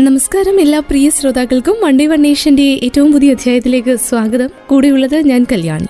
നമസ്കാരം എല്ലാ പ്രിയ ശ്രോതാക്കൾക്കും വണ്ടി വൺ നേഷന്റെ ഏറ്റവും പുതിയ അധ്യായത്തിലേക്ക് സ്വാഗതം. കൂടെയുള്ളത് ഞാൻ കല്യാണി.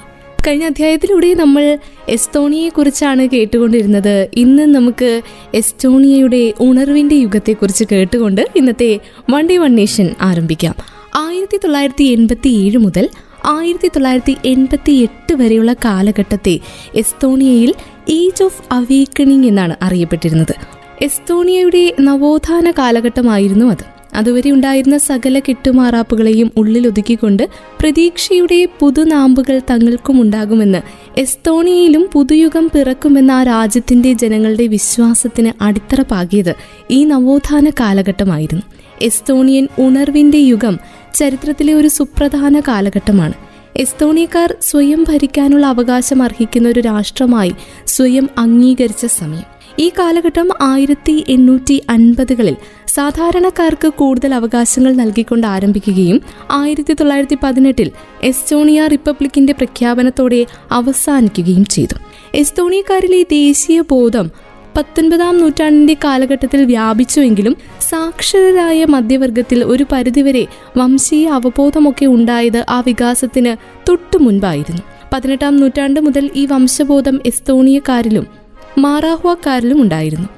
കഴിഞ്ഞ അധ്യായത്തിലൂടെ നമ്മൾ എസ്തോണിയയെ കുറിച്ചാണ് കേട്ടുകൊണ്ടിരുന്നത്. ഇന്ന് നമുക്ക് എസ്റ്റോണിയയുടെ ഉണർവിന്റെ യുഗത്തെക്കുറിച്ച് കേട്ടുകൊണ്ട് ഇന്നത്തെ വൺ നേഷൻ ആരംഭിക്കാം. ആയിരത്തി തൊള്ളായിരത്തി എൺപത്തി ഏഴ് മുതൽ ആയിരത്തി തൊള്ളായിരത്തി എൺപത്തി എട്ട് വരെയുള്ള കാലഘട്ടത്തെ എസ്തോണിയയിൽ ഏജ് ഓഫ് അവേക്കണിംഗ് എന്നാണ് അറിയപ്പെട്ടിരുന്നത്. എസ്തോണിയയുടെ നവോത്ഥാന കാലഘട്ടമായിരുന്നു അത്. അതുവരെ ഉണ്ടായിരുന്ന സകല കെട്ടുമാറാപ്പുകളെയും ഉള്ളിലൊതുക്കിക്കൊണ്ട് പ്രതീക്ഷയുടെ പുതുനാമ്പുകൾ തങ്ങൾക്കും ഉണ്ടാകുമെന്ന് എസ്തോണിയയിലും പുതുയുഗം പിറക്കുമെന്ന ആ രാജ്യത്തിന്റെ ജനങ്ങളുടെ വിശ്വാസത്തിന് അടിത്തറ പാകിയത് ഈ നവോത്ഥാന കാലഘട്ടമായിരുന്നു. എസ്തോണിയൻ ഉണർവിന്റെ യുഗം ചരിത്രത്തിലെ ഒരു സുപ്രധാന കാലഘട്ടമാണ്. എസ്തോണിയക്കാർ സ്വയം ഭരിക്കാനുള്ള അവകാശം അർഹിക്കുന്ന ഒരു രാഷ്ട്രമായി സ്വയം അംഗീകരിച്ച സമയം. ഈ കാലഘട്ടം ആയിരത്തി എണ്ണൂറ്റി അൻപതുകളിൽ സാധാരണക്കാർക്ക് കൂടുതൽ അവകാശങ്ങൾ നൽകിക്കൊണ്ട് ആരംഭിക്കുകയും ആയിരത്തി തൊള്ളായിരത്തി പതിനെട്ടിൽ എസ്റ്റോണിയ റിപ്പബ്ലിക്കിന്റെ പ്രഖ്യാപനത്തോടെ അവസാനിക്കുകയും ചെയ്തു. എസ്റ്റോണിയക്കാരിലെ ദേശീയ ബോധം പത്തൊൻപതാം നൂറ്റാണ്ടിന്റെ കാലഘട്ടത്തിൽ വ്യാപിച്ചുവെങ്കിലും സാക്ഷരരായ മധ്യവർഗത്തിൽ ഒരു പരിധിവരെ വംശീയ അവബോധമൊക്കെ ഉണ്ടായത് ആ വികാസത്തിന് തൊട്ടു മുൻപായിരുന്നു പതിനെട്ടാം നൂറ്റാണ്ട് മുതൽ ഈ വംശബോധം എസ്തോണിയക്കാരിലും മാറാഹുവക്കാരിലും ഉണ്ടായിരുന്നു.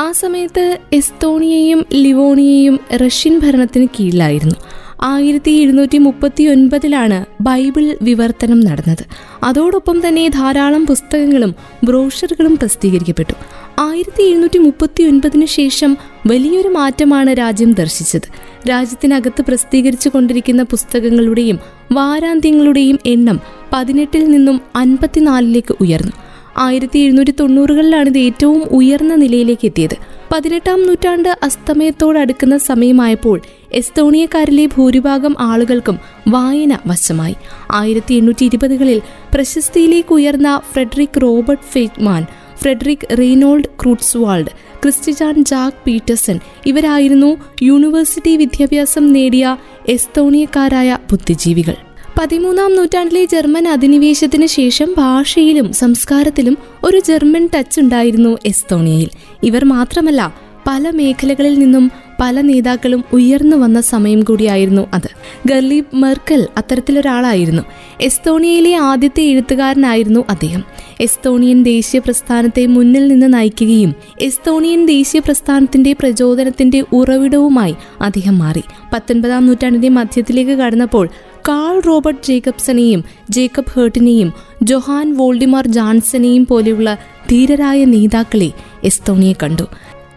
ആ സമയത്ത് എസ്തോണിയയും ലിവോണിയയും റഷ്യൻ ഭരണത്തിന് കീഴിലായിരുന്നു. ആയിരത്തി എഴുന്നൂറ്റി മുപ്പത്തി ഒൻപതിലാണ് ബൈബിൾ വിവർത്തനം നടന്നത്. അതോടൊപ്പം തന്നെ ധാരാളം പുസ്തകങ്ങളും ബ്രോഷറുകളും പ്രസിദ്ധീകരിക്കപ്പെട്ടു. ആയിരത്തി എഴുന്നൂറ്റി മുപ്പത്തി ഒൻപതിനു ശേഷം വലിയൊരു മാറ്റമാണ് രാജ്യം ദർശിച്ചത്. രാജ്യത്തിനകത്ത് പ്രസിദ്ധീകരിച്ചു കൊണ്ടിരിക്കുന്ന പുസ്തകങ്ങളുടെയും വാരാന്ത്യങ്ങളുടെയും എണ്ണം പതിനെട്ടിൽ നിന്നും അൻപത്തിനാലിലേക്ക് ഉയർന്നു. ആയിരത്തി എഴുന്നൂറ്റി തൊണ്ണൂറുകളിലാണ് ഇത് ഏറ്റവും ഉയർന്ന നിലയിലേക്ക് എത്തിയത്. പതിനെട്ടാം നൂറ്റാണ്ട് അസ്തമയത്തോടടുക്കുന്ന സമയമായപ്പോൾ എസ്തോണിയക്കാരിലെ ഭൂരിഭാഗം ആളുകൾക്കും വായന വശമായി. ആയിരത്തി എണ്ണൂറ്റി ഇരുപതുകളിൽ പ്രശസ്തിയിലേക്ക് ഉയർന്ന Friedrich Robert Faehlmann Friedrich Reinhold Kreutzwald Kristjan Jaak Peterson ഇവരായിരുന്നു university വിദ്യാഭ്യാസം നേടിയ എസ്തോണിയക്കാരായ ബുദ്ധിജീവികൾ. പതിമൂന്നാം നൂറ്റാണ്ടിലെ ജർമ്മൻ അധിനിവേശത്തിന് ശേഷം ഭാഷയിലും സംസ്കാരത്തിലും ഒരു ജർമ്മൻ ടച്ച് ഉണ്ടായിരുന്നു എസ്തോണിയയിൽ. ഇവർ മാത്രമല്ല പല മേഖലകളിൽ നിന്നും പല നേതാക്കളും ഉയർന്നു വന്ന സമയം കൂടിയായിരുന്നു അത്. ഗർലീബ് മെർക്കൽ അത്തരത്തിലൊരാളായിരുന്നു. എസ്തോണിയയിലെ ആദ്യത്തെ എഴുത്തുകാരനായിരുന്നു അദ്ദേഹം. എസ്തോണിയൻ ദേശീയ പ്രസ്ഥാനത്തെ മുന്നിൽ നിന്ന് നയിക്കുകയും എസ്തോണിയൻ ദേശീയ പ്രസ്ഥാനത്തിന്റെ പ്രചോദനത്തിന്റെ ഉറവിടവുമായി അദ്ദേഹം മാറി. പത്തൊൻപതാം നൂറ്റാണ്ടിന്റെ മധ്യത്തിലേക്ക് കടന്നപ്പോൾ കാൾ റോബർട്ട് ജേക്കബ്സനെയും ജേക്കബ് ഹേർട്ടിനെയും ജൊഹാൻ വോൾഡിമാർ ജാൻസനെയും പോലെയുള്ള ധീരരായ നേതാക്കളെ എസ്തോണിയ കണ്ടു.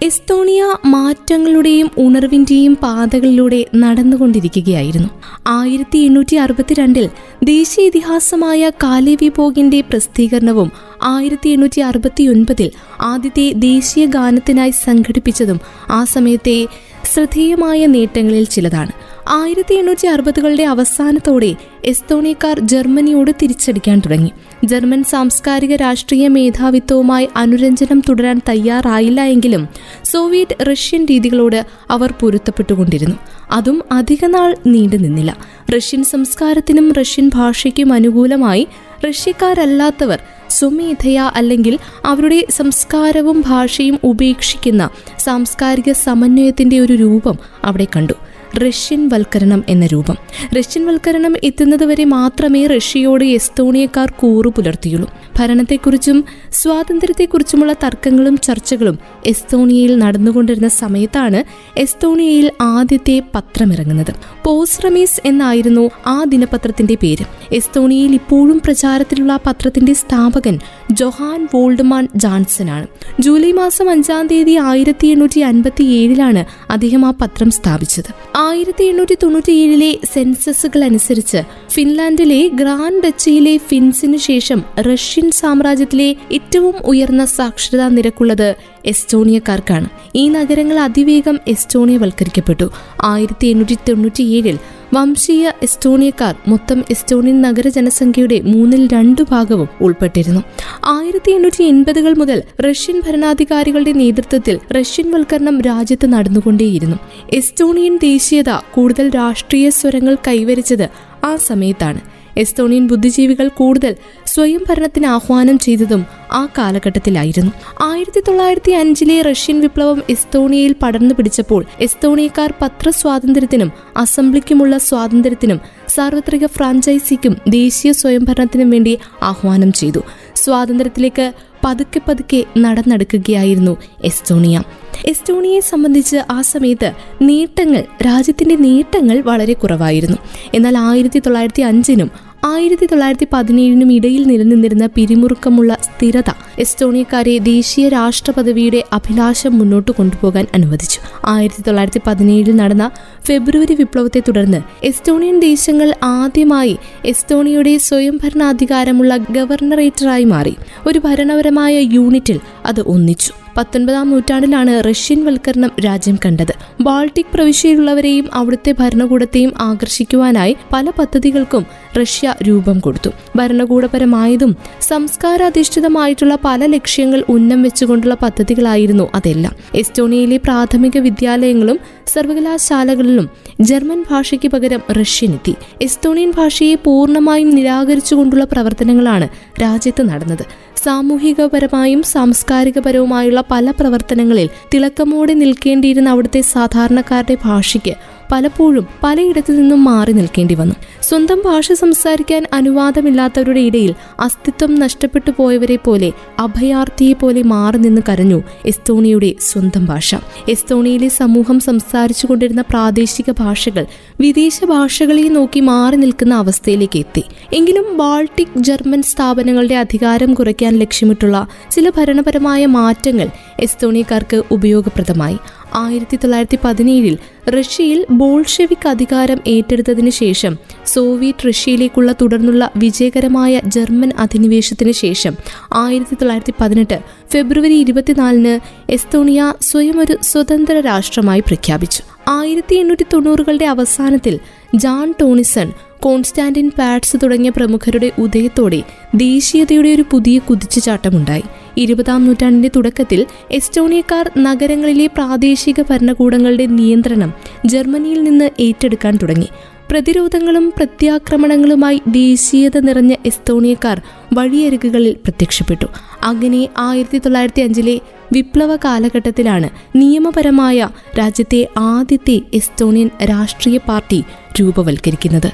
എസ്തോണിയ മാറ്റങ്ങളുടെയും ഉണർവിന്റെയും പാതകളിലൂടെ നടന്നുകൊണ്ടിരിക്കുകയായിരുന്നു. ആയിരത്തി എണ്ണൂറ്റി അറുപത്തിരണ്ടിൽ ദേശീയ ഇതിഹാസമായ കാലിവിപോഗിന്റെ പ്രസിദ്ധീകരണവും ആയിരത്തി എണ്ണൂറ്റി അറുപത്തി ഒൻപതിൽ ആദ്യത്തെ ദേശീയ ഗാനത്തിനായി സംഘടിപ്പിച്ചതും ആ സമയത്തെ ശ്രദ്ധേയമായ നേട്ടങ്ങളിൽ ചിലതാണ്. ആയിരത്തി എണ്ണൂറ്റി അറുപതുകളുടെ അവസാനത്തോടെ എസ്തോണിയക്കാർ ജർമ്മനിയോട് തിരിച്ചടിക്കാൻ തുടങ്ങി. ജർമ്മൻ സാംസ്കാരിക രാഷ്ട്രീയ മേധാവിത്വവുമായി അനുരഞ്ജനം തുടരാൻ തയ്യാറായില്ല എങ്കിലും സോവിയറ്റ് റഷ്യൻ രീതികളോട് അവർ പൊരുത്തപ്പെട്ടുകൊണ്ടിരുന്നു. അതും അധികനാൾ നീണ്ടു നിന്നില്ല. റഷ്യൻ സംസ്കാരത്തിനും റഷ്യൻ ഭാഷയ്ക്കും അനുകൂലമായി റഷ്യക്കാരല്ലാത്തവർ സ്വമേധയ അല്ലെങ്കിൽ അവരുടെ സംസ്കാരവും ഭാഷയും ഉപേക്ഷിക്കുന്ന സാംസ്കാരിക സമന്വയത്തിന്റെ ഒരു രൂപം അവിടെ കണ്ടു. റഷ്യൻ വൽക്കരണം എന്ന രൂപം. റഷ്യൻ വൽക്കരണം എത്തുന്നതുവരെ മാത്രമേ റഷ്യയോട് എസ്തോണിയക്കാർ കൂറു പുലർത്തിയുള്ളൂ. ഭരണത്തെക്കുറിച്ചും സ്വാതന്ത്ര്യത്തെക്കുറിച്ചുമുള്ള തർക്കങ്ങളും ചർച്ചകളും എസ്തോണിയയിൽ നടന്നുകൊണ്ടിരുന്ന സമയത്താണ് എസ്തോണിയയിൽ ആദ്യത്തെ പത്രമിറങ്ങുന്നത്. പോസ്റമീസ് എന്നായിരുന്നു ആ ദിനപത്രത്തിന്റെ പേര്. എസ്തോണിയയിൽ ഇപ്പോഴും പ്രചാരത്തിലുള്ള പത്രത്തിന്റെ സ്ഥാപകൻ ജൊഹാൻ വോൾഡ്മാൻ ജാൻസൺ ആണ് ജൂലൈ മാസം അഞ്ചാം തീയതി ആയിരത്തി എണ്ണൂറ്റി അൻപത്തി ഏഴിലാണ് അദ്ദേഹം ആ പത്രം സ്ഥാപിച്ചത്. ആയിരത്തി എണ്ണൂറ്റി തൊണ്ണൂറ്റിയേഴിലെ സെൻസസുകൾ അനുസരിച്ച് ഫിൻലാൻഡിലെ ഗ്രാൻഡ് ഡച്ചിയിലെ ഫിൻസിന് ശേഷം റഷ്യൻ സാമ്രാജ്യത്തിലെ ഏറ്റവും ഉയർന്ന സാക്ഷരതാ നിരക്കുള്ളത് എസ്റ്റോണിയക്കാർക്കാണ്. ഈ നഗരങ്ങൾ അതിവേഗം എസ്റ്റോണിയവൽക്കരിക്കപ്പെട്ടു. ആയിരത്തി എണ്ണൂറ്റി തൊണ്ണൂറ്റിയേഴിൽ വംശീയ എസ്റ്റോണിയക്കാർ മൊത്തം എസ്റ്റോണിയൻ നഗര ജനസംഖ്യയുടെ മൂന്നിൽ രണ്ടു ഭാഗവും ഉൾപ്പെട്ടിരുന്നു. ആയിരത്തി എണ്ണൂറ്റി എൺപതുകൾ മുതൽ റഷ്യൻ ഭരണാധികാരികളുടെ നേതൃത്വത്തിൽ റഷ്യൻ വൽക്കരണം രാജ്യത്ത് നടന്നുകൊണ്ടേയിരുന്നു. എസ്റ്റോണിയൻ ദേശീയത കൂടുതൽ രാഷ്ട്രീയ സ്വരങ്ങൾ കൈവരിച്ചത് ആ സമയത്താണ്. എസ്തോണിയൻ ബുദ്ധിജീവികൾ കൂടുതൽ സ്വയം ഭരണത്തിന് ആഹ്വാനം ചെയ്തതും ആ കാലഘട്ടത്തിലായിരുന്നു. ആയിരത്തി തൊള്ളായിരത്തി അഞ്ചിലെ റഷ്യൻ വിപ്ലവം എസ്തോണിയയിൽ പടർന്നു പിടിച്ചപ്പോൾ എസ്തോണിയക്കാർ പത്രസ്വാതന്ത്ര്യത്തിനും അസംബ്ലിക്കുമുള്ള സ്വാതന്ത്ര്യത്തിനും സാർവത്രിക ഫ്രാഞ്ചൈസിക്കും ദേശീയ സ്വയംഭരണത്തിനും വേണ്ടി ആഹ്വാനം ചെയ്തു. സ്വാതന്ത്ര്യത്തിലേക്ക് പതുക്കെ പതുക്കെ നടന്നെടുക്കുകയായിരുന്നു എസ്റ്റോണിയ എസ്റ്റോണിയയെ സംബന്ധിച്ച് ആ സമയത്ത് നേട്ടങ്ങൾ രാജ്യത്തിന്റെ നേട്ടങ്ങൾ വളരെ കുറവായിരുന്നു. എന്നാൽ ആയിരത്തി തൊള്ളായിരത്തി അഞ്ചിനും ആയിരത്തി തൊള്ളായിരത്തി പതിനേഴിനും ഇടയിൽ നിലനിന്നിരുന്ന പിരിമുറുക്കമുള്ള സ്ഥിരത എസ്റ്റോണിയക്കാരെ ദേശീയ രാഷ്ട്ര പദവിയുടെ അഭിലാഷം മുന്നോട്ട് കൊണ്ടുപോകാൻ അനുവദിച്ചു. ആയിരത്തി തൊള്ളായിരത്തി പതിനേഴിൽ നടന്ന ഫെബ്രുവരി വിപ്ലവത്തെ തുടർന്ന് എസ്റ്റോണിയൻ ദേശങ്ങൾ ആദ്യമായി എസ്റ്റോണിയയുടെ സ്വയംഭരണാധികാരമുള്ള ഗവർണറേറ്ററായി മാറി. ഒരു ഭരണപരമായ യൂണിറ്റിൽ അത് ഒന്നിച്ചു. പത്തൊൻപതാം നൂറ്റാണ്ടിലാണ് റഷ്യൻ വൽക്കരണം രാജ്യം കണ്ടത്. ബാൾട്ടിക് പ്രവിശ്യയിലുള്ളവരെയും അവിടുത്തെ ഭരണകൂടത്തെയും ആകർഷിക്കുവാനായി പല പദ്ധതികൾക്കും റഷ്യ രൂപം കൊടുത്തു. ഭരണകൂടപരമായതും സംസ്കാരാധിഷ്ഠിതമായിട്ടുള്ള പല ലക്ഷ്യങ്ങൾ ഉന്നം വെച്ചുകൊണ്ടുള്ള പദ്ധതികളായിരുന്നു അതെല്ലാം. എസ്റ്റോണിയയിലെ പ്രാഥമിക വിദ്യാലയങ്ങളും സർവകലാശാലകളിലും ജർമ്മൻ ഭാഷയ്ക്ക് പകരം റഷ്യൻ എത്തി എസ്റ്റോണിയൻ ഭാഷയെ പൂർണമായും നിരാകരിച്ചുകൊണ്ടുള്ള പ്രവർത്തനങ്ങളാണ് രാജ്യത്ത് നടന്നത്. സാമൂഹികപരമായും സാംസ്കാരികപരവുമായുള്ള പല പ്രവർത്തനങ്ങളിൽ തിളക്കമോടെ നിൽക്കേണ്ടിയിരുന്ന അവിടുത്തെ സാധാരണക്കാരുടെ ഭാഷയ്ക്ക് പലപ്പോഴും പലയിടത്തു നിന്നും മാറി നിൽക്കേണ്ടി വന്നു. സ്വന്തം ഭാഷ സംസാരിക്കാൻ അനുവാദമില്ലാത്തവരുടെ ഇടയിൽ അസ്തിത്വം നഷ്ടപ്പെട്ടു പോയവരെ പോലെ അഭയാർത്ഥിയെ പോലെ മാറി നിന്ന് കരഞ്ഞു എസ്തോണിയയുടെ സ്വന്തം ഭാഷ. എസ്തോണിയയിലെ സമൂഹം സംസാരിച്ചു കൊണ്ടിരുന്ന പ്രാദേശിക ഭാഷകൾ വിദേശ ഭാഷകളെ നോക്കി മാറി നിൽക്കുന്ന അവസ്ഥയിലേക്ക് എത്തി. എങ്കിലും ബാൾട്ടിക് ജർമ്മൻ സ്ഥാപനങ്ങളുടെ അധികാരം കുറയ്ക്കാൻ ലക്ഷ്യമിട്ടുള്ള ചില ഭരണപരമായ മാറ്റങ്ങൾ എസ്തോണിയക്കാർക്ക് ഉപയോഗപ്രദമായി. ആയിരത്തി തൊള്ളായിരത്തി പതിനേഴിൽ റഷ്യയിൽ ബോൾഷെവിക് അധികാരം ഏറ്റെടുത്തതിനു ശേഷം സോവിയറ്റ് റഷ്യയിലേക്കുള്ള തുടർന്നുള്ള വിജയകരമായ ജർമ്മൻ അധിനിവേശത്തിന് ശേഷം ആയിരത്തി തൊള്ളായിരത്തി പതിനെട്ട് ഫെബ്രുവരി ഇരുപത്തിനാലിന് എസ്തോണിയ സ്വയം ഒരു സ്വതന്ത്ര രാഷ്ട്രമായി പ്രഖ്യാപിച്ചു. ആയിരത്തി എണ്ണൂറ്റി തൊണ്ണൂറുകളുടെ അവസാനത്തിൽ ജാൺ ടോണിസൺ കോൺസ്റ്റാന്റിൻ പാറ്റ്സ് തുടങ്ങിയ പ്രമുഖരുടെ ഉദയത്തോടെ ദേശീയതയുടെ ഒരു പുതിയ കുതിച്ചുചാട്ടമുണ്ടായി. ഇരുപതാം നൂറ്റാണ്ടിന്റെ തുടക്കത്തിൽ എസ്റ്റോണിയക്കാർ നഗരങ്ങളിലെ പ്രാദേശിക ഭരണകൂടങ്ങളുടെ നിയന്ത്രണം ജർമ്മനിയിൽ നിന്ന് ഏറ്റെടുക്കാൻ തുടങ്ങി. പ്രതിരോധങ്ങളും പ്രത്യാക്രമണങ്ങളുമായി ദേശീയത നിറഞ്ഞ എസ്തോണിയക്കാർ വഴിയരികുകളിൽ പ്രത്യക്ഷപ്പെട്ടു. അങ്ങനെ ആയിരത്തി തൊള്ളായിരത്തി അഞ്ചിലെ വിപ്ലവ കാലഘട്ടത്തിലാണ് നിയമപരമായ രാജ്യത്തെ ആദ്യത്തെ എസ്തോണിയൻ രാഷ്ട്രീയ പാർട്ടി രൂപവൽക്കരിക്കുന്നത്.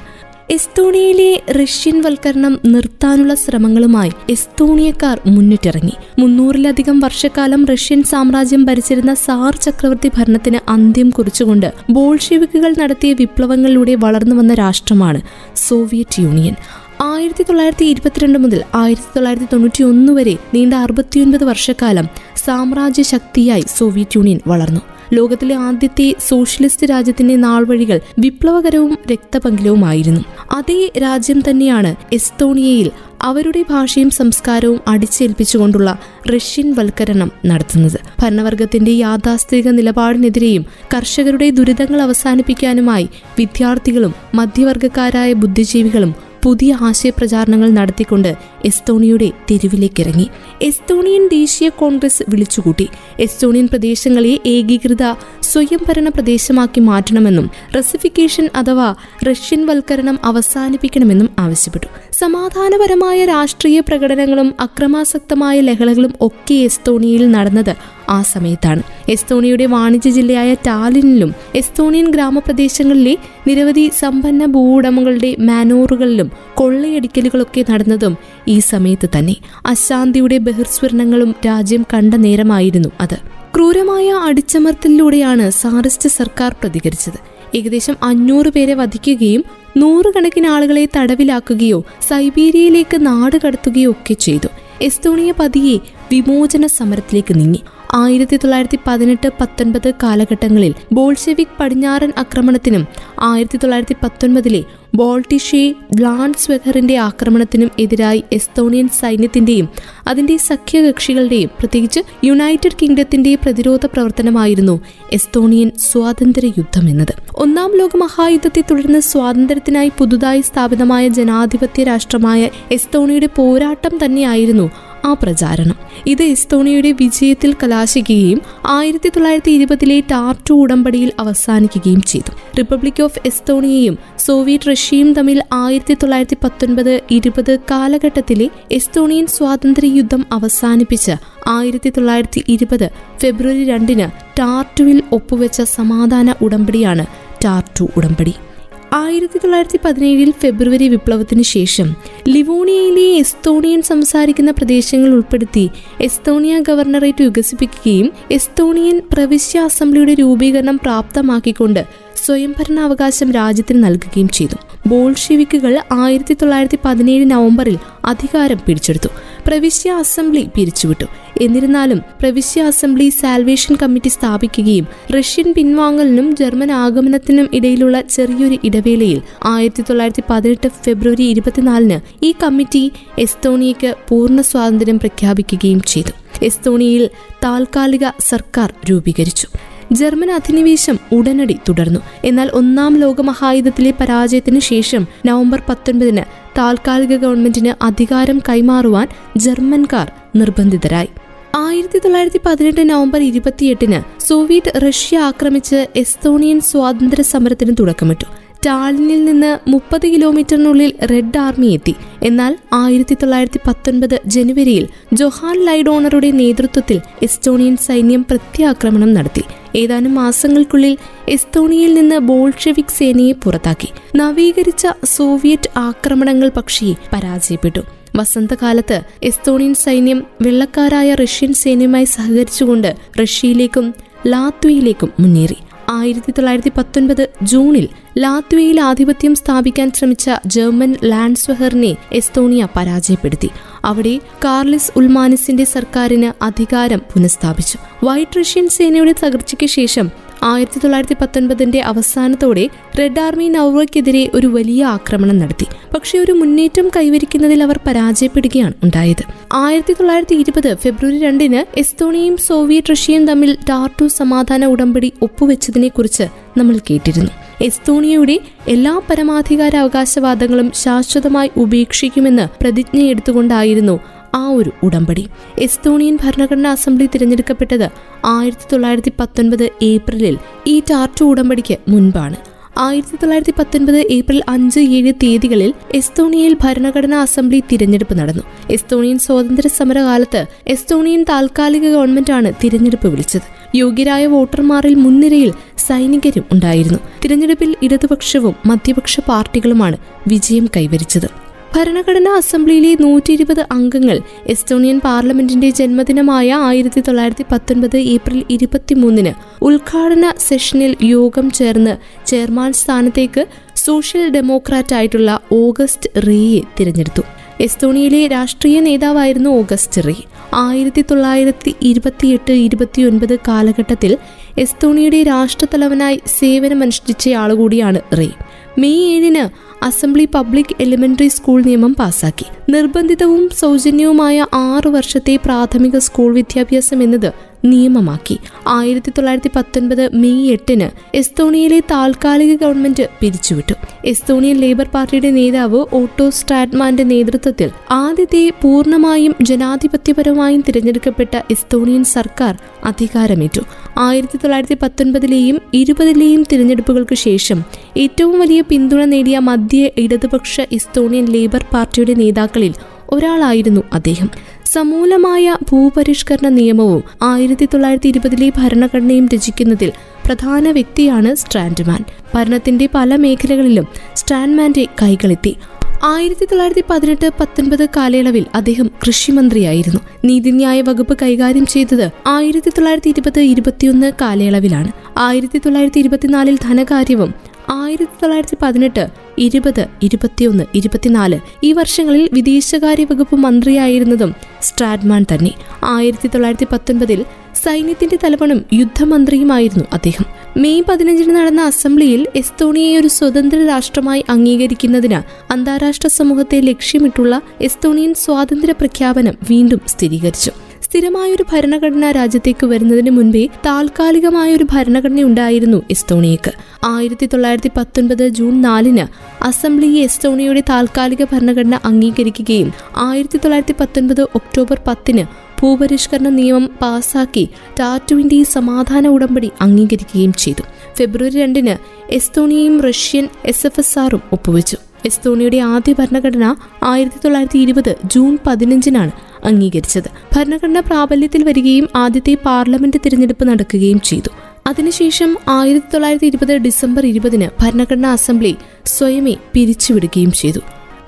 എസ്തോണിയയിലെ റഷ്യൻ വൽക്കരണം നിർത്താനുള്ള ശ്രമങ്ങളുമായി എസ്തോണിയക്കാർ മുന്നിട്ടിറങ്ങി. മുന്നൂറിലധികം വർഷക്കാലം റഷ്യൻ സാമ്രാജ്യം ഭരിച്ചിരുന്ന സാർ ചക്രവർത്തി ഭരണത്തിന് അന്ത്യം കുറിച്ചുകൊണ്ട് ബോൾഷെവിക്കുകൾ നടത്തിയ വിപ്ലവങ്ങളിലൂടെ വളർന്നു വന്ന രാഷ്ട്രമാണ് സോവിയറ്റ് യൂണിയൻ. ആയിരത്തി തൊള്ളായിരത്തി ഇരുപത്തിരണ്ട് മുതൽ ആയിരത്തി തൊള്ളായിരത്തി തൊണ്ണൂറ്റി ഒന്ന് വരെ നീണ്ട അറുപത്തിയൊൻപത് വർഷക്കാലം സാമ്രാജ്യ ശക്തിയായി സോവിയറ്റ് യൂണിയൻ വളർന്നു. ലോകത്തിലെ ആദ്യത്തെ സോഷ്യലിസ്റ്റ് രാജ്യത്തിന്റെ നാൾവഴികൾ വിപ്ലവകരവും രക്തപങ്കിലവുമായിരുന്നു. അതേ രാജ്യം തന്നെയാണ് എസ്തോണിയയിൽ അവരുടെ ഭാഷയും സംസ്കാരവും അടിച്ചേൽപ്പിച്ചുകൊണ്ടുള്ള റഷ്യൻ വൽക്കരണം നടത്തുന്നത്. ഭരണവർഗത്തിന്റെ യാഥാസ്ഥിതിക നിലപാടിനെതിരെയും കർഷകരുടെ ദുരിതങ്ങൾ അവസാനിപ്പിക്കാനുമായി വിദ്യാർത്ഥികളും മധ്യവർഗക്കാരായ ബുദ്ധിജീവികളും പുതിയ ആശയപ്രചാരണങ്ങൾ നടത്തിക്കൊണ്ട് എസ്തോണിയയുടെ തെരുവിലേക്കിറങ്ങി. എസ്തോണിയൻ ദേശീയ കോൺഗ്രസ് വിളിച്ചുകൂട്ടി. എസ്തോണിയൻ പ്രദേശങ്ങളെ ഏകീകൃത സ്വയംഭരണ പ്രദേശമാക്കി മാറ്റണമെന്നും റസിഫിക്കേഷൻ അഥവാ റഷ്യൻ വൽക്കരണം അവസാനിപ്പിക്കണമെന്നും ആവശ്യപ്പെട്ടു. സമാധാനപരമായ രാഷ്ട്രീയ പ്രകടനങ്ങളും അക്രമാസക്തമായ ലഹളകളും ഒക്കെ എസ്തോണിയയിൽ നടന്നത് ആ സമയത്താണ്. എസ്തോണിയയുടെ വാണിജ്യ ജില്ലയായ ടാലിനിലും എസ്തോണിയൻ ഗ്രാമപ്രദേശങ്ങളിലെ നിരവധി സമ്പന്ന ഭൂവുടമകളുടെ മാനോറുകളിലും കൊള്ളയടിക്കലുകളൊക്കെ നടന്നതും ഈ സമയത്ത് തന്നെ അശാന്തിയുടെ ബഹിർസ്വരണങ്ങളും രാജ്യം കണ്ട നേരമായിരുന്നു അത്. ക്രൂരമായ അടിച്ചമർത്തലിലൂടെയാണ് സാറിസ്റ്റ് സർക്കാർ പ്രതികരിച്ചത്. ഏകദേശം അഞ്ഞൂറ് പേരെ വധിക്കുകയും നൂറുകണക്കിന് ആളുകളെ തടവിലാക്കുകയോ സൈബീരിയയിലേക്ക് നാട് കടത്തുകയോ ഒക്കെ ചെയ്തു. എസ്തോണിയ പതിയെ വിമോചന സമരത്തിലേക്ക് നീങ്ങി. ആയിരത്തി തൊള്ളായിരത്തി പതിനെട്ട് പത്തൊൻപത് കാലഘട്ടങ്ങളിൽ ബോൾഷെവിക് പടിഞ്ഞാറൻ ആക്രമണത്തിനും ആയിരത്തി തൊള്ളായിരത്തി പത്തൊൻപതിലെ ബോൾട്ടിഷെ ബ്ലാൻസ്വെഹറിന്റെ ആക്രമണത്തിനും എതിരായി എസ്തോണിയൻ സൈന്യത്തിന്റെയും അതിന്റെ സഖ്യകക്ഷികളുടെയും പ്രത്യേകിച്ച് യുണൈറ്റഡ് കിങ്ഡത്തിന്റെ പ്രതിരോധ പ്രവർത്തനമായിരുന്നു എസ്തോണിയൻ സ്വാതന്ത്ര്യ യുദ്ധം എന്നത്. ഒന്നാം ലോക മഹായുദ്ധത്തെ തുടർന്ന് സ്വാതന്ത്ര്യത്തിനായി പുതുതായി സ്ഥാപിതമായ ജനാധിപത്യ രാഷ്ട്രമായ എസ്തോണിയുടെ പോരാട്ടം തന്നെയായിരുന്നു ആ പ്രചാരണം. ഇത് എസ്തോണിയയുടെ വിജയത്തിൽ കലാശിക്കുകയും ആയിരത്തി തൊള്ളായിരത്തി ഇരുപതിലെ ടാർട്ടു ഉടമ്പടിയിൽ അവസാനിക്കുകയും ചെയ്തു. റിപ്പബ്ലിക് ഓഫ് എസ്തോണിയയും സോവിയറ്റ് റഷ്യയും തമ്മിൽ ആയിരത്തി തൊള്ളായിരത്തി പത്തൊൻപത് ഇരുപത് കാലഘട്ടത്തിലെ എസ്തോണിയൻ സ്വാതന്ത്ര്യ യുദ്ധം അവസാനിപ്പിച്ച് ആയിരത്തി തൊള്ളായിരത്തി ഇരുപത് ഫെബ്രുവരി രണ്ടിന് ടാർട്ടുവിൽ ഒപ്പുവെച്ച സമാധാന ഉടമ്പടിയാണ് ടാർട്ടു ഉടമ്പടി. ആയിരത്തി തൊള്ളായിരത്തി പതിനേഴിൽ ഫെബ്രുവരി വിപ്ലവത്തിന് ശേഷം ലിവോണിയയിലെ എസ്തോണിയൻ സംസാരിക്കുന്ന പ്രദേശങ്ങൾ ഉൾപ്പെടുത്തി എസ്തോണിയ ഗവർണറേറ്റ് വികസിപ്പിക്കുകയും എസ്തോണിയൻ പ്രവിശ്യ അസംബ്ലിയുടെ രൂപീകരണം പ്രാപ്തമാക്കിക്കൊണ്ട് സ്വയംഭരണാവകാശം രാജ്യത്തിന് നൽകുകയും ചെയ്തു. ബോൾഷെവിക്കുകൾ ആയിരത്തി തൊള്ളായിരത്തി പതിനേഴ് നവംബറിൽ അധികാരം പിടിച്ചെടുത്തു. പ്രവിശ്യ അസംബ്ലി പിരിച്ചുവിട്ടു. എന്നിരുന്നാലും പ്രവിശ്യ അസംബ്ലി സാൽവേഷൻ കമ്മിറ്റി സ്ഥാപിക്കുകയും റഷ്യൻ പിൻവാങ്ങലിനും ജർമ്മൻ ആഗമനത്തിനും ഇടയിലുള്ള ചെറിയൊരു ഇടവേളയിൽ ആയിരത്തി തൊള്ളായിരത്തി പതിനെട്ട് ഫെബ്രുവരി ഇരുപത്തിനാലിന് ഈ കമ്മിറ്റി എസ്തോണിയയ്ക്ക് പൂർണ സ്വാതന്ത്ര്യം പ്രഖ്യാപിക്കുകയും ചെയ്തു. എസ്തോണിയയിൽ താൽക്കാലിക സർക്കാർ രൂപീകരിച്ചു. ജർമ്മൻ അധിനിവേശം ഉടനടി തുടർന്നു. എന്നാൽ ഒന്നാം ലോകമഹായുദ്ധത്തിലെ പരാജയത്തിന് ശേഷം നവംബർ പത്തൊൻപതിന് താൽക്കാലിക ഗവൺമെന്റിന് അധികാരം കൈമാറുവാൻ ജർമ്മൻകാർ നിർബന്ധിതരായി. ആയിരത്തി തൊള്ളായിരത്തി പതിനെട്ട് നവംബർ ഇരുപത്തിയെട്ടിന് സോവിയറ്റ് റഷ്യ ആക്രമിച്ച് എസ്തോണിയൻ സ്വാതന്ത്ര്യ സമരത്തിന് തുടക്കമിട്ടു. ടാലിനിൽ നിന്ന് മുപ്പത് കിലോമീറ്ററിനുള്ളിൽ റെഡ് ആർമി എത്തി. എന്നാൽ ആയിരത്തി തൊള്ളായിരത്തി പത്തൊൻപത് ജനുവരിയിൽ ജൊഹാൻ ലൈഡോണറുടെ നേതൃത്വത്തിൽ എസ്റ്റോണിയൻ സൈന്യം പ്രത്യാക്രമണം നടത്തി. ഏതാനും മാസങ്ങൾക്കുള്ളിൽ എസ്തോണിയയിൽ നിന്ന് ബോൾഷെവിക് സേനയെ പുറത്താക്കി. നവീകരിച്ച സോവിയറ്റ് ആക്രമണങ്ങൾ പക്ഷേ പരാജയപ്പെട്ടു. വസന്തകാലത്ത് എസ്തോണിയൻ സൈന്യം വെള്ളക്കാരായ റഷ്യൻ സേനയുമായി സഹകരിച്ചുകൊണ്ട് റഷ്യയിലേക്കും ലാത്വയിലേക്കും മുന്നേറി. ആയിരത്തി തൊള്ളായിരത്തി പത്തൊൻപത് ജൂണിൽ ലാത്വയിൽ ആധിപത്യം സ്ഥാപിക്കാൻ ശ്രമിച്ച ജർമ്മൻ ലാൻഡ്സ്വഹറിനെ എസ്തോണിയ പരാജയപ്പെടുത്തി. അവിടെ കാർലിസ് ഉൽമാനിസിന്റെ സർക്കാരിന് അധികാരം പുനഃസ്ഥാപിച്ചു. വൈറ്റ് റഷ്യൻ സേനയുടെ തകർച്ചയ്ക്ക് ശേഷം ആയിരത്തി തൊള്ളായിരത്തി പത്തൊൻപതിന്റെ അവസാനത്തോടെ റെഡ് ആർമി നൗവയ്ക്കെതിരെ ഒരു വലിയ ആക്രമണം നടത്തി. പക്ഷേ ഒരു മുന്നേറ്റം കൈവരിക്കുന്നതിൽ അവർ പരാജയപ്പെടുകയാണ് ഉണ്ടായത്. ആയിരത്തി തൊള്ളായിരത്തി ഇരുപത് ഫെബ്രുവരി രണ്ടിന് എസ്തോണിയയും സോവിയറ്റ് റഷ്യയും തമ്മിൽ ടാർട്ടു സമാധാന ഉടമ്പടി ഒപ്പുവെച്ചതിനെ കുറിച്ച് നമ്മൾ കേട്ടിരുന്നു. എസ്തോണിയയുടെ എല്ലാ പരമാധികാര അവകാശവാദങ്ങളും ശാശ്വതമായി ഉപേക്ഷിക്കുമെന്ന് പ്രതിജ്ഞയെടുത്തുകൊണ്ടായിരുന്നു ആ ഒരു ഉടമ്പടി. എസ്തോണിയൻ ഭരണഘടനാ അസംബ്ലി തിരഞ്ഞെടുക്കപ്പെട്ടത് ആയിരത്തി തൊള്ളായിരത്തി പത്തൊൻപത് ഏപ്രിലിൽ ഈ ടാർട്ടു ഉടമ്പടിക്ക് മുൻപാണ്. ആയിരത്തി തൊള്ളായിരത്തി പത്തൊൻപത് ഏപ്രിൽ അഞ്ച് ഏഴ് തീയതികളിൽ എസ്തോണിയയിൽ ഭരണഘടനാ അസംബ്ലി തിരഞ്ഞെടുപ്പ് നടന്നു. എസ്തോണിയൻ സ്വാതന്ത്ര്യ സമരകാലത്ത് എസ്തോണിയൻ താൽക്കാലിക ഗവൺമെന്റാണ് തിരഞ്ഞെടുപ്പ് വിളിച്ചത്. യോഗ്യരായ വോട്ടർമാരിൽ മുൻനിരയിൽ സൈനികരും ഉണ്ടായിരുന്നു. തിരഞ്ഞെടുപ്പിൽ ഇടതുപക്ഷവും മധ്യപക്ഷ പാർട്ടികളുമാണ് വിജയം കൈവരിച്ചത്. ഭരണഘടനാ അസംബ്ലിയിലെ നൂറ്റി ഇരുപത് അംഗങ്ങൾ എസ്റ്റോണിയൻ പാർലമെന്റിന്റെ ജന്മദിനമായ ആയിരത്തി തൊള്ളായിരത്തി പത്തൊൻപത് ഏപ്രിൽ ഇരുപത്തിമൂന്നിന് ഉദ്ഘാടന സെഷനിൽ യോഗം ചേർന്ന് ചെയർമാൻ സ്ഥാനത്തേക്ക് സോഷ്യൽ ഡെമോക്രാറ്റ് ആയിട്ടുള്ള ഓഗസ്റ്റ് റേയെ തിരഞ്ഞെടുത്തു. എസ്തോണിയയിലെ രാഷ്ട്രീയ നേതാവായിരുന്നു ഓഗസ്റ്റ് റേ. ആയിരത്തി തൊള്ളായിരത്തി ഇരുപത്തിയെട്ട് ഇരുപത്തിയൊൻപത് കാലഘട്ടത്തിൽ എസ്തോണിയയുടെ രാഷ്ട്രത്തലവനായി സേവനമനുഷ്ഠിച്ചയാളുകൂടിയാണ് റേ. മെയ് ഏഴിന് അസംബ്ലി പബ്ലിക് എലിമെന്ററി സ്കൂൾ നിയമം പാസാക്കി. നിർബന്ധിതവും സൗജന്യവുമായ ആറു വർഷത്തെ പ്രാഥമിക സ്കൂൾ വിദ്യാഭ്യാസം എന്നത് നിയമമാക്കി. ആയിരത്തി തൊള്ളായിരത്തി പത്തൊൻപത് മെയ് എട്ടിന് എസ്തോണിയയിലെ താൽക്കാലിക ഗവൺമെന്റ് പിരിച്ചുവിട്ടു. എസ്തോണിയൻ ലേബർ പാർട്ടിയുടെ നേതാവ് ഓട്ടോ സ്ട്രാറ്റ്മാന്റെ നേതൃത്വത്തിൽ ആദ്യത്തെ പൂർണമായും ജനാധിപത്യപരമായും തിരഞ്ഞെടുക്കപ്പെട്ട എസ്തോണിയൻ സർക്കാർ അധികാരമേറ്റു. ആയിരത്തി തൊള്ളായിരത്തി പത്തൊൻപതിലെയും ഇരുപതിലെയും തിരഞ്ഞെടുപ്പുകൾക്ക് ശേഷം ഏറ്റവും വലിയ പിന്തുണ നേടിയ മധ്യ ഇടതുപക്ഷ എസ്തോണിയൻ ലേബർ പാർട്ടിയുടെ നേതാക്കളിൽ ഒരാളായിരുന്നു അദ്ദേഹം. സമൂലമായ ഭൂപരിഷ്കരണ നിയമവും ആയിരത്തി തൊള്ളായിരത്തി ഇരുപതിലെ ഭരണഘടനയും രചിക്കുന്നതിൽ പ്രധാന വ്യക്തിയാണ് സ്ട്രാൻഡ്മാൻ ഭരണത്തിന്റെ പല മേഖലകളിലും സ്റ്റാൻഡ്മാന്റെ കൈകളെത്തി ആയിരത്തി തൊള്ളായിരത്തി പതിനെട്ട് പത്തൊൻപത് കാലയളവിൽ അദ്ദേഹം കൃഷിമന്ത്രിയായിരുന്നു. നീതിന്യായ വകുപ്പ് കൈകാര്യം ചെയ്തത് ആയിരത്തി തൊള്ളായിരത്തി ഇരുപത് ഇരുപത്തിയൊന്ന് കാലയളവിലാണ്. ആയിരത്തി തൊള്ളായിരത്തി ഇരുപത്തിനാലിൽ ധനകാര്യവും ആയിരത്തി തൊള്ളായിരത്തി പതിനെട്ട് ഇരുപത് ഇരുപത്തിയൊന്ന് ഇരുപത്തിനാല് ഈ വർഷങ്ങളിൽ വിദേശകാര്യ വകുപ്പ് മന്ത്രിയായിരുന്നതും സ്ട്രാഡ്മാൻ തന്നെ. ആയിരത്തി തൊള്ളായിരത്തി പത്തൊൻപതിൽ സൈന്യത്തിന്റെ തലവണും യുദ്ധമന്ത്രിയുമായിരുന്നു അദ്ദേഹം. മെയ് പതിനഞ്ചിന് നടന്ന അസംബ്ലിയിൽ എസ്തോണിയയെ ഒരു സ്വതന്ത്ര രാഷ്ട്രമായി അംഗീകരിക്കുന്നതിന് അന്താരാഷ്ട്ര സമൂഹത്തെ ലക്ഷ്യമിട്ടുള്ള എസ്തോണിയൻ സ്വാതന്ത്ര്യ പ്രഖ്യാപനം വീണ്ടും സ്ഥിരീകരിച്ചു. സ്ഥിരമായൊരു ഭരണഘടന രാജ്യത്തേക്ക് വരുന്നതിന് മുൻപേ താൽക്കാലികമായ ഒരു ഭരണഘടന ഉണ്ടായിരുന്നു എസ്തോണിയക്ക്. ആയിരത്തി തൊള്ളായിരത്തി പത്തൊൻപത് ജൂൺ നാലിന് അസംബ്ലി എസ്തോണിയയുടെ താൽക്കാലിക ഭരണഘടന അംഗീകരിക്കുകയും ആയിരത്തി തൊള്ളായിരത്തി പത്തൊൻപത് ഒക്ടോബർ പത്തിന് ഭൂപരിഷ്കരണ നിയമം പാസാക്കി ടാറ്റുവിന്റെ സമാധാന ഉടമ്പടി അംഗീകരിക്കുകയും ചെയ്തു. ഫെബ്രുവരി രണ്ടിന് എസ്തോണിയയും റഷ്യൻ എസ് എഫ് എസ് ആറും ഒപ്പുവെച്ചു. എസ്തോണിയയുടെ ആദ്യ ഭരണഘടന ആയിരത്തി തൊള്ളായിരത്തി ഇരുപത് ജൂൺ പതിനഞ്ചിനാണ് അംഗീകരിച്ചത്. ഭരണഘടന പ്രാബല്യത്തിൽ വരികയും ആദ്യത്തെ പാർലമെന്റ് തിരഞ്ഞെടുപ്പ് നടക്കുകയും ചെയ്തു. അതിനുശേഷം ആയിരത്തി തൊള്ളായിരത്തി ഇരുപത് ഡിസംബർ ഇരുപതിന് ഭരണഘടനാ അസംബ്ലി സ്വയമേ പിരിച്ചുവിടുകയും ചെയ്തു.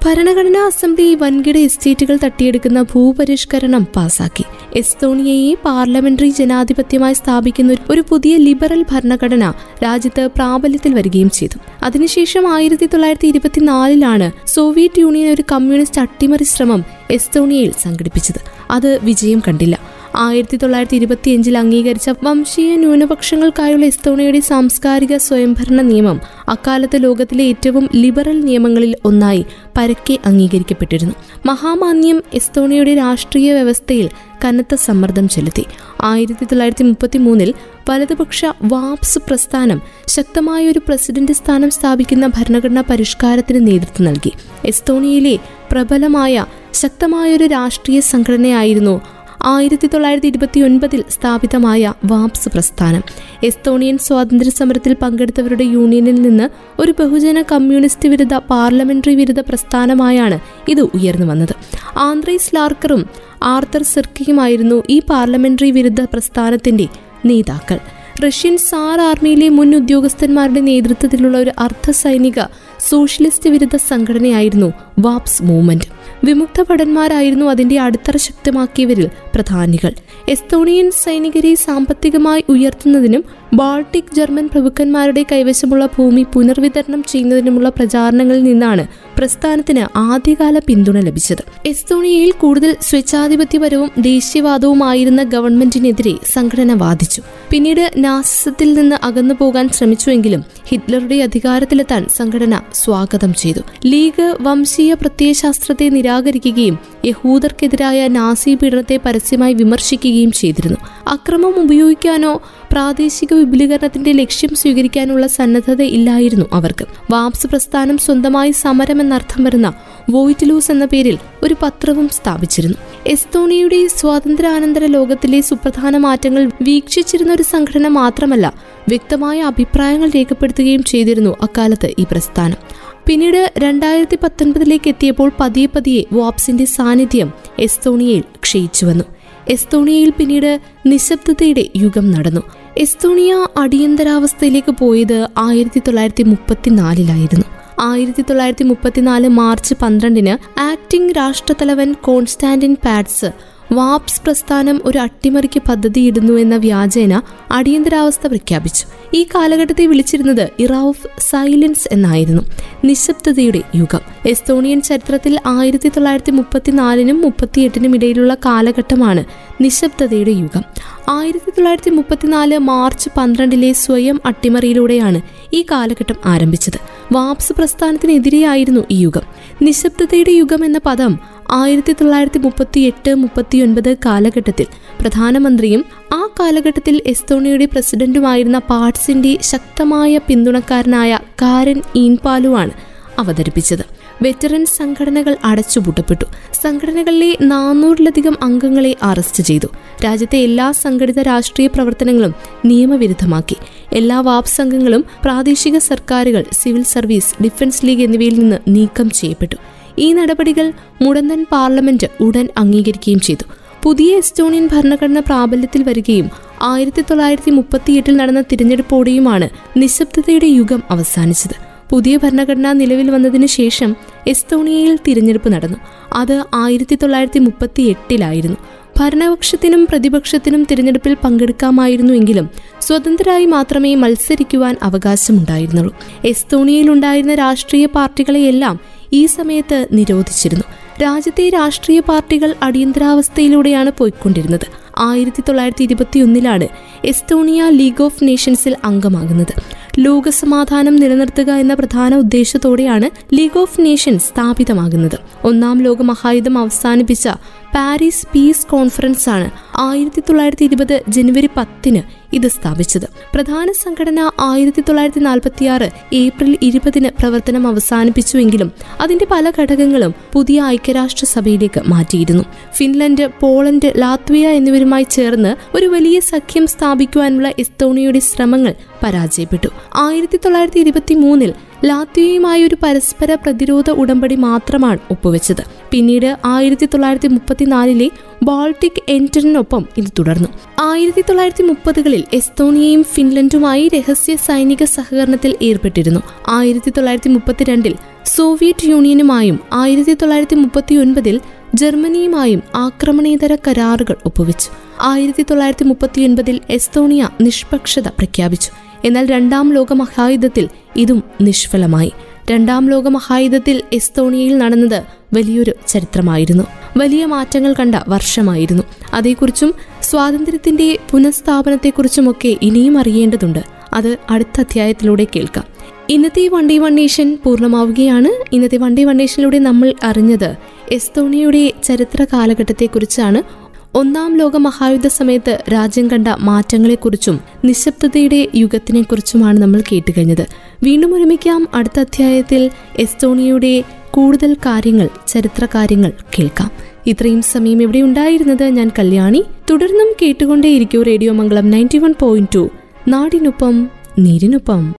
ഭരണഘടനാ അസംബ്ലി വൻകിട എസ്റ്റേറ്റുകൾ തട്ടിയെടുക്കുന്ന ഭൂപരിഷ്കരണം പാസാക്കി. എസ്തോണിയയെ പാർലമെന്ററി ജനാധിപത്യമായി സ്ഥാപിക്കുന്ന ഒരു പുതിയ ലിബറൽ ഭരണഘടന രാജ്യത്ത് പ്രാബല്യത്തിൽ വരികയും ചെയ്തു. അതിനുശേഷം ആയിരത്തി തൊള്ളായിരത്തി ഇരുപത്തിനാലിലാണ് സോവിയറ്റ് യൂണിയൻ ഒരു കമ്മ്യൂണിസ്റ്റ് അട്ടിമറി ശ്രമം എസ്തോണിയയിൽ സംഘടിപ്പിച്ചത്. അത് വിജയം കണ്ടില്ല. ആയിരത്തി തൊള്ളായിരത്തി ഇരുപത്തിയഞ്ചിൽ അംഗീകരിച്ച വംശീയ ന്യൂനപക്ഷങ്ങൾക്കായുള്ള എസ്തോണിയയുടെ സാംസ്കാരിക സ്വയംഭരണ നിയമം അക്കാലത്തെ ലോകത്തിലെ ഏറ്റവും ലിബറൽ നിയമങ്ങളിൽ ഒന്നായി പരക്കെ അംഗീകരിക്കപ്പെട്ടിരുന്നു. മഹാമാന്യം എസ്തോണിയയുടെ രാഷ്ട്രീയ വ്യവസ്ഥയിൽ കനത്ത സമ്മർദ്ദം ചെലുത്തി. ആയിരത്തി തൊള്ളായിരത്തി മുപ്പത്തി മൂന്നിൽ വലതുപക്ഷ വാപ്സ് പ്രസ്ഥാനം ശക്തമായ ഒരു പ്രസിഡന്റ് സ്ഥാനം സ്ഥാപിക്കുന്ന ഭരണഘടനാ പരിഷ്കാരത്തിന് നേതൃത്വം നൽകി. എസ്തോണിയയിലെ പ്രബലമായ ശക്തമായൊരു രാഷ്ട്രീയ സംഘടനയായിരുന്നു ആയിരത്തി തൊള്ളായിരത്തി ഇരുപത്തി ഒൻപതിൽ സ്ഥാപിതമായ വാപ്സ് പ്രസ്ഥാനം. എസ്തോണിയൻ സ്വാതന്ത്ര്യ സമരത്തിൽ പങ്കെടുത്തവരുടെ യൂണിയനിൽ നിന്ന് ഒരു ബഹുജന കമ്മ്യൂണിസ്റ്റ് വിരുദ്ധ പാർലമെന്ററി വിരുദ്ധ പ്രസ്ഥാനമായാണ് ഇത് ഉയർന്നു വന്നത്. ആന്ത്രീസ് ലാർക്കറും ആർത്തർ സിർക്കിയുമായിരുന്നു ഈ പാർലമെന്ററി വിരുദ്ധ പ്രസ്ഥാനത്തിന്റെ നേതാക്കൾ. റഷ്യൻ സാർ ആർമിയിലെ മുൻ ഉദ്യോഗസ്ഥന്മാരുടെ നേതൃത്വത്തിലുള്ള ഒരു അർദ്ധ സൈനിക സോഷ്യലിസ്റ്റ് വിരുദ്ധ സംഘടനയായിരുന്നു വാപ്സ് മൂവ്മെന്റ്. വിമുക്ത ഭടന്മാരായിരുന്നു അതിന്റെ അടിത്തറ ശക്തമാക്കിയവരിൽ പ്രധാനികൾ. എസ്തോണിയൻ സൈനികരെ സാമ്പത്തികമായി ഉയർത്തുന്നതിനും ബാൾട്ടിക് ജർമ്മൻ പ്രഭുക്കന്മാരുടെ കൈവശമുള്ള ഭൂമി പുനർവിതരണം ചെയ്യുന്നതിനുമുള്ള പ്രചാരണങ്ങളിൽ നിന്നാണ് പ്രസ്ഥാനത്തിന് ആദ്യകാല പിന്തുണ ലഭിച്ചത്. എസ്തോണിയയിൽ കൂടുതൽ സ്വേച്ഛാധിപത്യപരവും ദേശീയവാദവുമായിരുന്ന ഗവൺമെന്റിനെതിരെ സംഘടന വാദിച്ചു. പിന്നീട് നാസിസത്തിൽ നിന്ന് അകന്നു പോകാൻ ശ്രമിച്ചുവെങ്കിലും ഹിറ്റ്ലറുടെ അധികാരത്തിലെത്താൻ സംഘടന സ്വാഗതം ചെയ്തു. ലീഗ് വംശീയ പ്രത്യയശാസ്ത്രത്തെ നിരാകരിക്കുകയും യഹൂദർക്കെതിരായ നാസി പീഡനത്തെ പരസ്യമായി വിമർശിക്കുകയും ചെയ്തിരുന്നു. അക്രമം ഉപയോഗിക്കാനോ പ്രാദേശിക വിപുലീകരണത്തിന്റെ ലക്ഷ്യം സ്വീകരിക്കാനുള്ള സന്നദ്ധത ഇല്ലായിരുന്നു അവർക്ക്. വാപ്സ് പ്രസ്ഥാനം സ്വന്തമായി സമരം എന്നർത്ഥം വരുന്ന വോയിറ്റ്ലൂസ് എന്ന പേരിൽ ഒരു പത്രവും സ്ഥാപിച്ചിരുന്നു. എസ്തോണിയയുടെ സ്വാതന്ത്ര്യാനന്തര ലോകത്തിലെ സുപ്രധാന മാറ്റങ്ങൾ വീക്ഷിച്ചിരുന്ന ഒരു സംഘടന മാത്രമല്ല വ്യക്തമായ അഭിപ്രായങ്ങൾ രേഖപ്പെടുത്തുകയും ചെയ്തിരുന്നു അക്കാലത്ത് ഈ പ്രസ്ഥാനം. പിന്നീട് രണ്ടായിരത്തി പത്തൊൻപതിലേക്ക് എത്തിയപ്പോൾ പതിയെ പതിയെ വാപ്സിന്റെ സാന്നിധ്യം എസ്തോണിയയിൽ ക്ഷയിച്ചു വന്നു. എസ്തോണിയയിൽ പിന്നീട് നിശബ്ദതയുടെ യുഗം നടന്നു. എസ്തോണിയ അടിയന്തരാവസ്ഥയിലേക്ക് പോയത് ആയിരത്തി തൊള്ളായിരത്തി മുപ്പത്തിനാലിലായിരുന്നു ആയിരത്തി തൊള്ളായിരത്തി മുപ്പത്തിനാല് മാർച്ച് പന്ത്രണ്ടിന് ആക്ടിംഗ് രാഷ്ട്രതലവൻ കോൺസ്റ്റാന്റിൻ പാഡ്സ് വാപ്സ് പ്രസ്ഥാനം ഒരു അട്ടിമറിക്ക് പദ്ധതിയിടുന്നു എന്ന വ്യാജേന അടിയന്തരാവസ്ഥ പ്രഖ്യാപിച്ചു. ഈ കാലഘട്ടത്തെ വിളിച്ചിരുന്നത് ഇറാഫ് സൈലൻസ് എന്നായിരുന്നു. നിശബ്ദതയുടെ യുഗം. എസ്തോണിയൻ ചരിത്രത്തിൽ ആയിരത്തി തൊള്ളായിരത്തി മുപ്പത്തിനാലിനും മുപ്പത്തിയെട്ടിനും ഇടയിലുള്ള കാലഘട്ടമാണ് നിശബ്ദതയുടെ യുഗം. ആയിരത്തി തൊള്ളായിരത്തി മുപ്പത്തിനാല് മാർച്ച് പന്ത്രണ്ടിലെ സ്വയം അട്ടിമറിയിലൂടെയാണ് ഈ കാലഘട്ടം ആരംഭിച്ചത്. വാപ്സ് പ്രസ്ഥാനത്തിനെതിരെയായിരുന്നു ഈ യുഗം. നിശബ്ദതയുടെ യുഗം എന്ന പദം ആയിരത്തി തൊള്ളായിരത്തി മുപ്പത്തി എട്ട് മുപ്പത്തിയൊൻപത് കാലഘട്ടത്തിൽ പ്രധാനമന്ത്രിയും ആ കാലഘട്ടത്തിൽ എസ്തോണിയയുടെ പ്രസിഡന്റുമായിരുന്ന പാട്സിന്റെ ശക്തമായ പിന്തുണക്കാരനായ കാരൻ ഈൻപാലുവാണ് അവതരിപ്പിച്ചത്. വെറ്ററൻ സംഘടനകൾ അടച്ചുപൂട്ടപ്പെട്ടു. സംഘടനകളിലെ നാനൂറിലധികം അംഗങ്ങളെ അറസ്റ്റ് ചെയ്തു. രാജ്യത്തെ എല്ലാ സംഘടിത രാഷ്ട്രീയ പ്രവർത്തനങ്ങളും നിയമവിരുദ്ധമാക്കി. എല്ലാ വാപ് സംഘങ്ങളും പ്രാദേശിക സർക്കാരുകൾ സിവിൽ സർവീസ് ഡിഫൻസ് ലീഗ് എന്നിവയിൽ നിന്ന് നീക്കം ചെയ്യപ്പെട്ടു. ഈ നടപടികൾ മുടന്തൻ പാർലമെന്റ് ഉടൻ അംഗീകരിക്കുകയും ചെയ്തു. പുതിയ എസ്റ്റോണിയൻ ഭരണഘടന പ്രാബല്യത്തിൽ വരികയും ആയിരത്തി തൊള്ളായിരത്തി മുപ്പത്തിയെട്ടിൽ നടന്ന തിരഞ്ഞെടുപ്പോടെയുമാണ് നിശബ്ദതയുടെ യുഗം അവസാനിച്ചത്. പുതിയ ഭരണഘടന നിലവിൽ വന്നതിന് ശേഷം എസ്തോണിയയിൽ തിരഞ്ഞെടുപ്പ് നടന്നു. അത് ആയിരത്തി തൊള്ളായിരത്തി മുപ്പത്തി എട്ടിലായിരുന്നു ഭരണപക്ഷത്തിനും പ്രതിപക്ഷത്തിനും തിരഞ്ഞെടുപ്പിൽ പങ്കെടുക്കാമായിരുന്നുവെങ്കിലും സ്വതന്ത്രരായി മാത്രമേ മത്സരിക്കുവാൻ അവകാശമുണ്ടായിരുന്നുള്ളൂ. എസ്തോണിയയിൽ ഉണ്ടായിരുന്ന രാഷ്ട്രീയ പാർട്ടികളെയെല്ലാം ഈ സമയത്ത് നിരോധിച്ചിരുന്നു. രാജ്യത്തെ രാഷ്ട്രീയ പാർട്ടികൾ അടിയന്തരാവസ്ഥയിലൂടെയാണ് പോയിക്കൊണ്ടിരുന്നത്. ആയിരത്തി തൊള്ളായിരത്തി ഇരുപത്തിയൊന്നിലാണ് എസ്തോണിയ ലീഗ് ഓഫ് നേഷൻസിൽ അംഗമാകുന്നത്. ലോകസമാധാനം നിലനിർത്തുക എന്ന പ്രധാന ഉദ്ദേശത്തോടെയാണ് ലീഗ് ഓഫ് നേഷൻസ് സ്ഥാപിതമാകുന്നത്. ഒന്നാം ലോക മഹായുദ്ധം അവസാനിപ്പിച്ച പാരീസ് പീസ് കോൺഫറൻസ് ആണ് ആയിരത്തി തൊള്ളായിരത്തി ഇരുപത് ജനുവരി പത്തിന് ഇത് സ്ഥാപിച്ചത്. പ്രധാന സംഘടന ആയിരത്തി തൊള്ളായിരത്തി നാൽപ്പത്തി ആറ് ഏപ്രിൽ ഇരുപതിന് പ്രവർത്തനം അവസാനിപ്പിച്ചുവെങ്കിലും അതിന്റെ പല ഘടകങ്ങളും പുതിയ ഐക്യരാഷ്ട്ര സഭയിലേക്ക് മാറ്റിയിരുന്നു. ഫിൻലൻഡ് പോളണ്ട് ലാത്വിയ എന്നിവരുമായി ചേർന്ന് ഒരു വലിയ സഖ്യം സ്ഥാപിക്കുവാനുള്ള എസ്തോണിയയുടെ ശ്രമങ്ങൾ പരാജയപ്പെട്ടു. ആയിരത്തി തൊള്ളായിരത്തി ഇരുപത്തി മൂന്നിൽ ലാത്വിയയുമായി ഒരു പരസ്പര പ്രതിരോധ ഉടമ്പടി മാത്രമാണ് ഒപ്പുവെച്ചത്. പിന്നീട് ആയിരത്തി തൊള്ളായിരത്തി മുപ്പത്തിനാലിലെ ബാൾട്ടിക് എന്ററിനൊപ്പം ഇത് തുടർന്നു. ആയിരത്തി തൊള്ളായിരത്തി മുപ്പതുകളിൽ എസ്തോണിയയും ഫിൻലൻഡുമായി രഹസ്യ സൈനിക സഹകരണത്തിൽ ഏർപ്പെട്ടിരുന്നു. ആയിരത്തി തൊള്ളായിരത്തി മുപ്പത്തിരണ്ടിൽ സോവിയറ്റ് യൂണിയനുമായും ആയിരത്തി തൊള്ളായിരത്തി മുപ്പത്തി ഒൻപതിൽ ജർമ്മനിയുമായും ആക്രമണേതര കരാറുകൾ ഒപ്പുവെച്ചു. ആയിരത്തി തൊള്ളായിരത്തി മുപ്പത്തിയൊൻപതിൽ എസ്തോണിയ നിഷ്പക്ഷത പ്രഖ്യാപിച്ചു. എന്നാൽ രണ്ടാം ലോക മഹായുദ്ധത്തിൽ ഇതും നിഷ്ഫലമായി. രണ്ടാം ലോക മഹായുദ്ധത്തിൽ എസ്തോണിയയിൽ നടന്നത് വലിയൊരു ചരിത്രമായിരുന്നു. വലിയ മാറ്റങ്ങൾ കണ്ട വർഷമായിരുന്നു. അതേക്കുറിച്ചും സ്വാതന്ത്ര്യത്തിന്റെ പുനഃസ്ഥാപനത്തെക്കുറിച്ചുമൊക്കെ ഇനിയും അറിയേണ്ടതുണ്ട്. അത് അടുത്ത അധ്യായത്തിലൂടെ കേൾക്കാം. ഇന്നത്തെ ഡേ വൺ നേഷൻ പൂർണമാവുകയാണ്. ഇന്നത്തെ ഡേ വൺ നേഷനിലൂടെ നമ്മൾ അറിഞ്ഞത് എസ്തോണിയയുടെ ചരിത്ര കാലഘട്ടത്തെക്കുറിച്ചാണ്. ഒന്നാം ലോക മഹായുദ്ധ സമയത്ത് രാജ്യം കണ്ട മാറ്റങ്ങളെക്കുറിച്ചും നിശബ്ദതയുടെ യുഗത്തിനെക്കുറിച്ചുമാണ് നമ്മൾ കേട്ടുകഴിഞ്ഞത്. വീണ്ടും ഒരുമിക്കാം അടുത്ത അധ്യായത്തിൽ എസ്തോണിയയുടെ കൂടുതൽ കാര്യങ്ങൾ ചരിത്ര കാര്യങ്ങൾ കേൾക്കാം. ഇത്രയും സമയം ഇവിടെ ഉണ്ടായിരുന്നത് ഞാൻ കല്യാണി. തുടർന്നും കേട്ടുകൊണ്ടേയിരിക്കൂ radio Mangalam ninety one point two. നാടിനൊപ്പം നീരിനൊപ്പം.